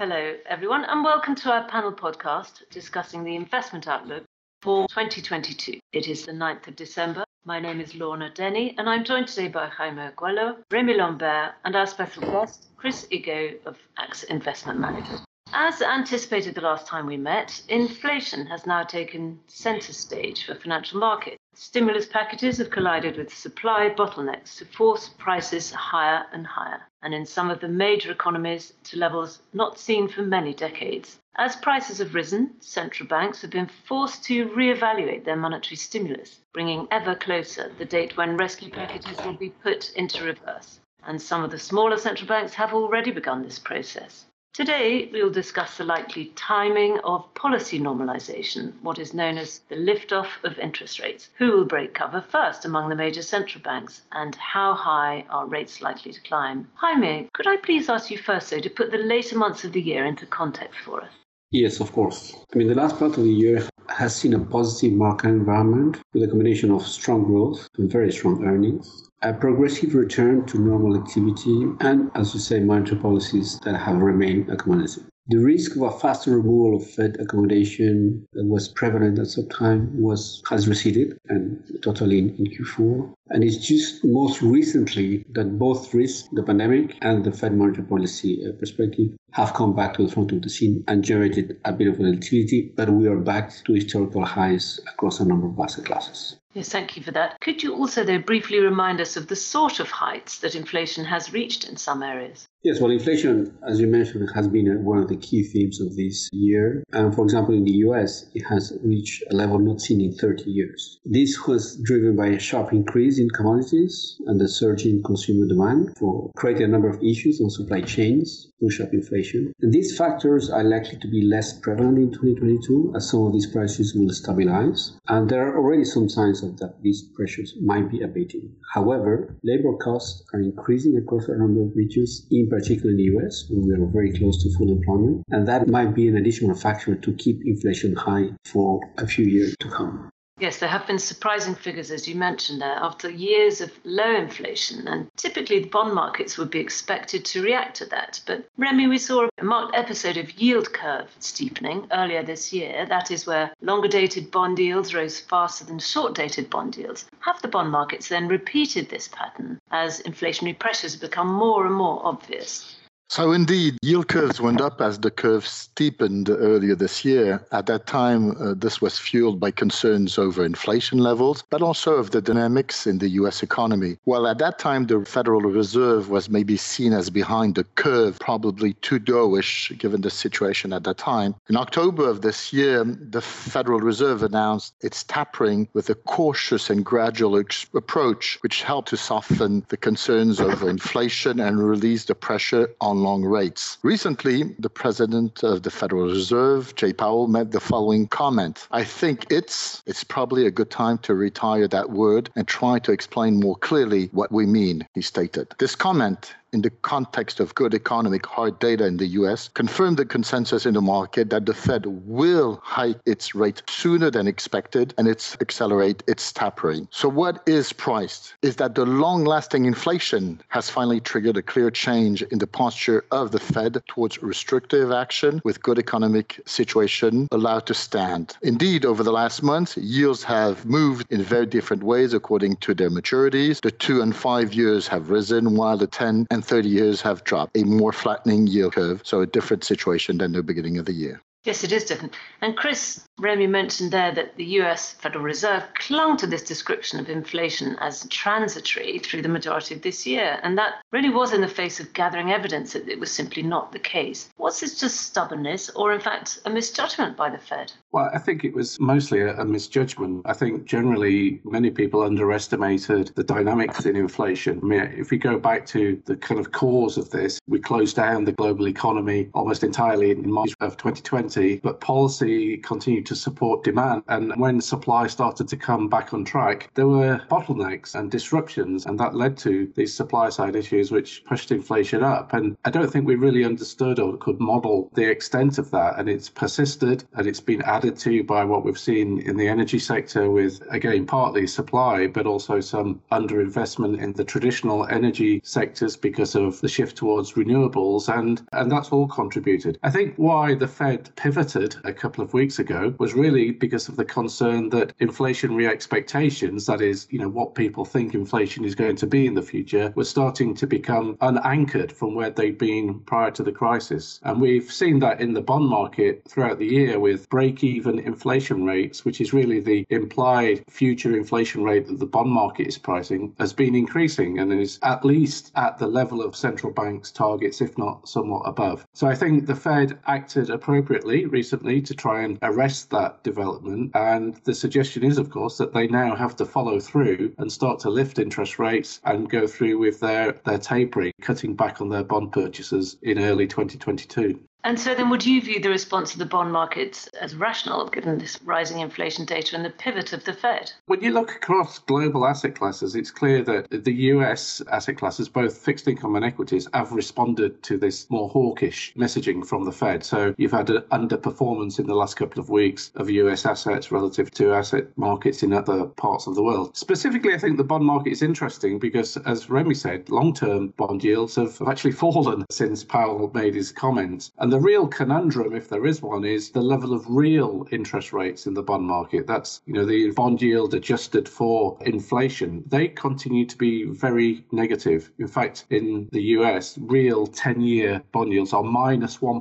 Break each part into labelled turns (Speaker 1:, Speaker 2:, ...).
Speaker 1: Hello, everyone, and welcome to our panel podcast discussing the investment outlook for 2022. It is the 9th of December. My name is Lorna Denny, and I'm joined today by Jaime Aguelo, Remy Lambert, and our special guest, Chris Iggo of AXA Investment Managers. As anticipated the last time we met, inflation has now taken centre stage for financial markets. Stimulus packages have collided with supply bottlenecks to force prices higher and higher, and in some of the major economies to levels not seen for many decades. As prices have risen, central banks have been forced to re-evaluate their monetary stimulus, bringing ever closer the date when rescue packages will be put into reverse. And some of the smaller central banks have already begun this process. Today, we'll discuss the likely timing of policy normalization, what is known as the liftoff of interest rates. Who will break cover first among the major central banks, and how high are rates likely to climb? Jaime, could I please ask you first, though, to put the later months of the year into context for us?
Speaker 2: Yes, of course. I mean, the last part of the year has seen a positive market environment with a combination of strong growth and very strong earnings a progressive return to normal activity, and, as you say, monetary policies that have remained accommodative. The risk of a faster removal of Fed accommodation that was prevalent at some time was has receded and totally in, in Q4. And it's just most recently that both risks, the pandemic and the Fed monetary policy uh, perspective, have come back to the front of the scene and generated a bit of volatility, but we are back to historical highs across a number of asset classes.
Speaker 1: Yes, thank you for that. Could you also, though, briefly remind us of the sort of heights that inflation has reached in some areas?
Speaker 2: Yes, well, inflation, as you mentioned, has been one of the key themes of this year. And for example, in the US, it has reached a level not seen in 30 years. This was driven by a sharp increase in commodities and the surge in consumer demand for creating a number of issues on supply chains, push up inflation. And these factors are likely to be less prevalent in 2022 as some of these prices will stabilize. And there are already some signs of that these pressures might be abating. However, labor costs are increasing across a number of regions, in particular in the US, where we are very close to full employment. And that might be an additional factor to keep inflation high for a few years to come.
Speaker 1: Yes, there have been surprising figures, as you mentioned there, after years of low inflation. And typically, the bond markets would be expected to react to that. But, Remy, we saw a marked episode of yield curve steepening earlier this year. That is where longer dated bond yields rose faster than short dated bond yields. Have the bond markets then repeated this pattern as inflationary pressures have become more and more obvious?
Speaker 3: So indeed, yield curves went up as the curve steepened earlier this year. At that time, uh, this was fueled by concerns over inflation levels, but also of the dynamics in the US economy. While at that time, the Federal Reserve was maybe seen as behind the curve, probably too dovish given the situation at that time. In October of this year, the Federal Reserve announced its tapering with a cautious and gradual ex- approach, which helped to soften the concerns over inflation and release the pressure on long rates. Recently, the president of the Federal Reserve, Jay Powell, made the following comment. I think it's it's probably a good time to retire that word and try to explain more clearly what we mean, he stated. This comment in the context of good economic hard data in the US, confirmed the consensus in the market that the Fed will hike its rate sooner than expected and it's accelerate its tapering. So what is priced is that the long-lasting inflation has finally triggered a clear change in the posture of the Fed towards restrictive action with good economic situation allowed to stand. Indeed, over the last month, yields have moved in very different ways according to their maturities. The 2 and 5 years have risen while the 10 and and 30 years have dropped, a more flattening yield curve. So a different situation than the beginning of the year.
Speaker 1: Yes, it is different. And Chris, Remy mentioned there that the US Federal Reserve clung to this description of inflation as transitory through the majority of this year. And that really was in the face of gathering evidence that it was simply not the case. Was this just stubbornness or, in fact, a misjudgment by the Fed?
Speaker 4: Well, I think it was mostly a, a misjudgment. I think generally many people underestimated the dynamics in inflation. I mean, if we go back to the kind of cause of this, we closed down the global economy almost entirely in March of 2020 but policy continued to support demand. And when supply started to come back on track, there were bottlenecks and disruptions, and that led to these supply side issues which pushed inflation up. And I don't think we really understood or could model the extent of that. And it's persisted and it's been added to by what we've seen in the energy sector with, again, partly supply, but also some underinvestment in the traditional energy sectors because of the shift towards renewables. And, and that's all contributed. I think why the Fed pivoted a couple of weeks ago was really because of the concern that inflationary expectations, that is, you know, what people think inflation is going to be in the future, were starting to become unanchored from where they'd been prior to the crisis. And we've seen that in the bond market throughout the year with break even inflation rates, which is really the implied future inflation rate that the bond market is pricing, has been increasing and is at least at the level of central banks' targets, if not somewhat above. So I think the Fed acted appropriately recently to try and arrest that development. And the suggestion is, of course, that they now have to follow through and start to lift interest rates and go through with their, their tapering, cutting back on their bond purchases in early 2022.
Speaker 1: And so then would you view the response of the bond markets as rational given this rising inflation data and the pivot of the Fed?
Speaker 4: When you look across global asset classes, it's clear that the US asset classes, both fixed income and equities, have responded to this more hawkish messaging from the Fed. So you've had an underperformance in the last couple of weeks of US assets relative to asset markets in other parts of the world. Specifically, I think the bond market is interesting because, as Remy said, long term bond yields have, actually fallen since Powell made his comments. And and the real conundrum, if there is one, is the level of real interest rates in the bond market. That's, you know, the bond yield adjusted for inflation. They continue to be very negative. In fact, in the US, real 10 year bond yields are minus 1,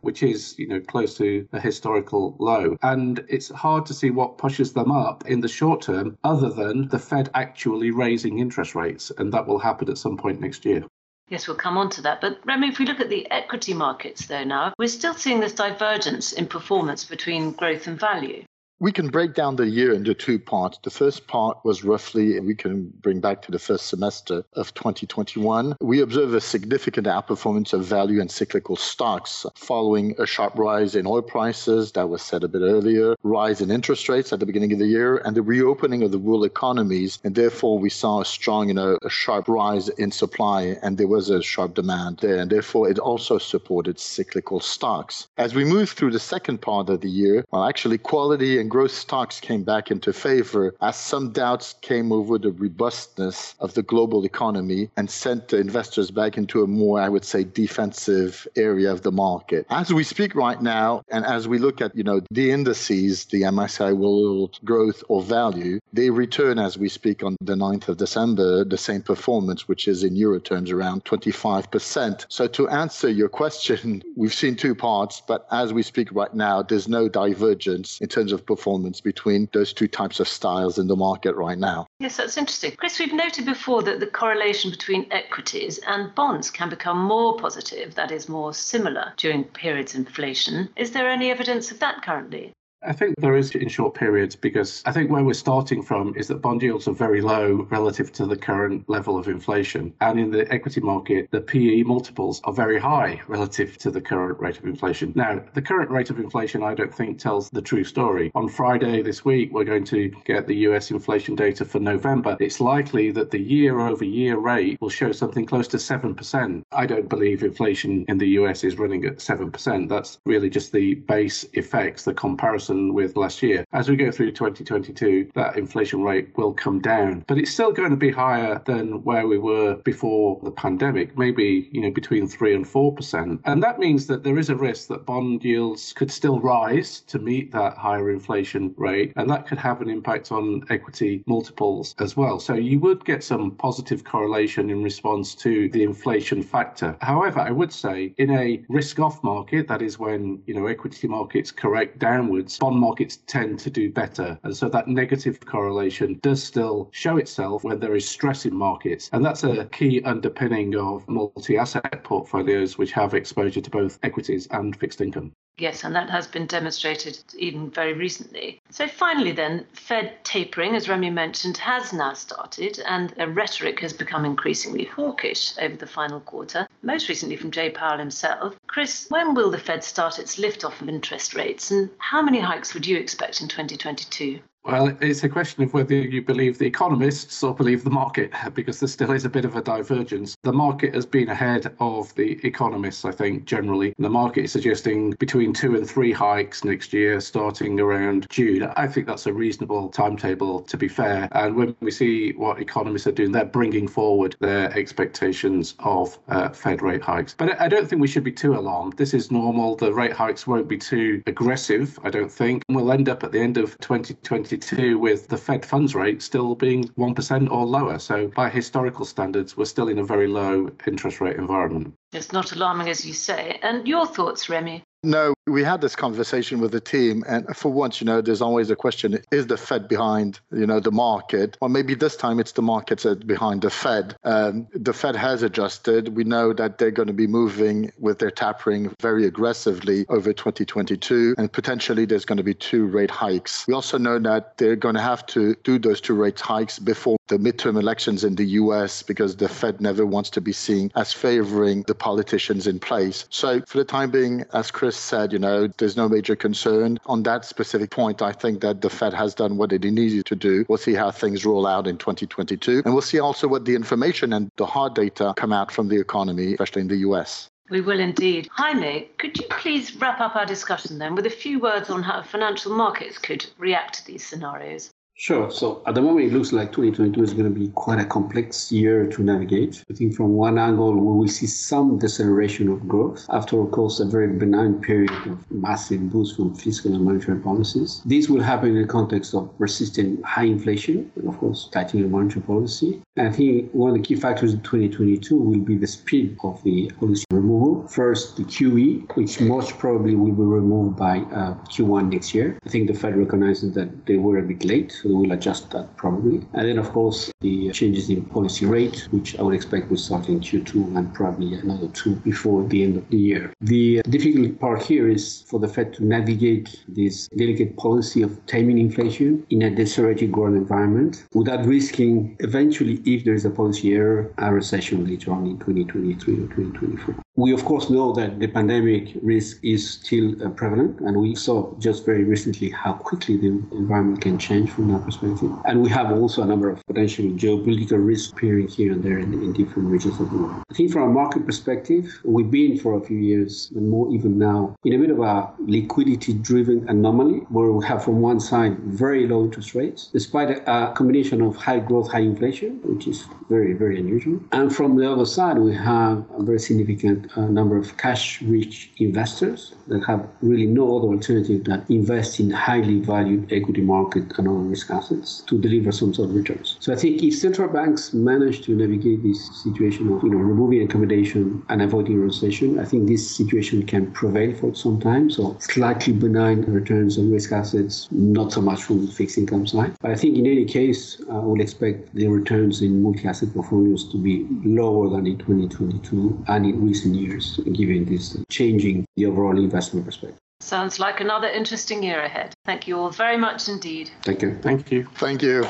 Speaker 4: which is, you know, close to a historical low. And it's hard to see what pushes them up in the short term other than the Fed actually raising interest rates. And that will happen at some point next year.
Speaker 1: Yes, we'll come on to that. But Remy, if we look at the equity markets, though, now, we're still seeing this divergence in performance between growth and value.
Speaker 3: We can break down the year into two parts. The first part was roughly, and we can bring back to the first semester of 2021. We observe a significant outperformance of value and cyclical stocks following a sharp rise in oil prices, that was said a bit earlier, rise in interest rates at the beginning of the year, and the reopening of the world economies. And therefore, we saw a strong, you know, a sharp rise in supply, and there was a sharp demand there. And therefore, it also supported cyclical stocks. As we move through the second part of the year, well, actually, quality and growth stocks came back into favor as some doubts came over the robustness of the global economy and sent the investors back into a more, I would say, defensive area of the market. As we speak right now, and as we look at, you know, the indices, the MSCI World Growth or Value, they return as we speak on the 9th of December, the same performance, which is in euro terms around 25%. So to answer your question, we've seen two parts, but as we speak right now, there's no divergence in terms of performance performance between those two types of styles in the market right now.
Speaker 1: Yes, that's interesting. Chris, we've noted before that the correlation between equities and bonds can become more positive, that is, more similar during periods of inflation. Is there any evidence of that currently?
Speaker 4: I think there is in short periods because I think where we're starting from is that bond yields are very low relative to the current level of inflation. And in the equity market, the PE multiples are very high relative to the current rate of inflation. Now, the current rate of inflation, I don't think, tells the true story. On Friday this week, we're going to get the US inflation data for November. It's likely that the year over year rate will show something close to 7%. I don't believe inflation in the US is running at 7%. That's really just the base effects, the comparison comparison with last year. As we go through 2022, that inflation rate will come down, but it's still going to be higher than where we were before the pandemic, maybe, you know, between 3 and 4%. And that means that there is a risk that bond yields could still rise to meet that higher inflation rate, and that could have an impact on equity multiples as well. So you would get some positive correlation in response to the inflation factor. However, I would say in a risk off market, that is when, you know, equity markets correct downwards, bond markets tend to do better. And so that negative correlation does still show itself when there is stress in markets. And that's a key underpinning of multi asset portfolios which have exposure to both equities and fixed income.
Speaker 1: Yes, and that has been demonstrated even very recently. So, finally, then, Fed tapering, as Remy mentioned, has now started, and rhetoric has become increasingly hawkish over the final quarter, most recently from Jay Powell himself. Chris, when will the Fed start its lift off of interest rates, and how many hikes would you expect in 2022?
Speaker 4: Well, it's a question of whether you believe the economists or believe the market, because there still is a bit of a divergence. The market has been ahead of the economists, I think, generally. The market is suggesting between two and three hikes next year, starting around June. I think that's a reasonable timetable, to be fair. And when we see what economists are doing, they're bringing forward their expectations of uh, Fed rate hikes. But I don't think we should be too alarmed. This is normal. The rate hikes won't be too aggressive, I don't think. We'll end up at the end of 2020 with the Fed funds rate still being 1% or lower. So, by historical standards, we're still in a very low interest rate environment.
Speaker 1: It's not alarming, as you say. And your thoughts, Remy?
Speaker 3: No, we had this conversation with the team, and for once, you know, there's always a question: Is the Fed behind, you know, the market, or maybe this time it's the market that's behind the Fed? Um, the Fed has adjusted. We know that they're going to be moving with their tapering very aggressively over 2022, and potentially there's going to be two rate hikes. We also know that they're going to have to do those two rate hikes before the midterm elections in the U.S. because the Fed never wants to be seen as favoring the politicians in place. So, for the time being, as Chris said, you know, there's no major concern on that specific point. I think that the Fed has done what it needed to do. We'll see how things roll out in 2022. And we'll see also what the information and the hard data come out from the economy, especially in the US.
Speaker 1: We will indeed. Jaime, could you please wrap up our discussion then with a few words on how financial markets could react to these scenarios?
Speaker 2: Sure. So at the moment, it looks like 2022 is going to be quite a complex year to navigate. I think from one angle, we will see some deceleration of growth after, of course, a very benign period of massive boost from fiscal and monetary policies. This will happen in the context of persistent high inflation and, of course, tightening monetary policy. And I think one of the key factors in 2022 will be the speed of the policy removal. First, the QE, which most probably will be removed by uh, Q1 next year. I think the Fed recognizes that they were a bit late we will adjust that probably. And then, of course, the changes in policy rate, which I would expect will start in Q2 and probably another two before the end of the year. The difficult part here is for the Fed to navigate this delicate policy of taming inflation in a decelerating growth environment without risking eventually, if there is a policy error, a recession later on in 2023 or 2024. We, of course, know that the pandemic risk is still uh, prevalent, and we saw just very recently how quickly the environment can change from perspective. And we have also a number of potential geopolitical risks appearing here and there in, in different regions of the world. I think from a market perspective, we've been for a few years, and more even now, in a bit of a liquidity driven anomaly where we have, from one side, very low interest rates, despite a, combination of high growth, high inflation, which is very, very unusual. And from the other side, we have a very significant a number of cash rich investors that have really no other alternative than invest in highly valued equity market and other assets to deliver some sort of returns. So I think if central banks manage to navigate this situation of you know removing accommodation and avoiding recession, I think this situation can prevail for some time. So slightly benign returns on risk assets, not so much from the fixed income side. But I think in any case, I would expect the returns in multi-asset portfolios to be lower than in 2022 and in recent years, given this changing the overall investment perspective.
Speaker 1: Sounds like another interesting year ahead. Thank you all very much indeed.
Speaker 2: Thank you.
Speaker 4: Thank you.
Speaker 3: Thank you.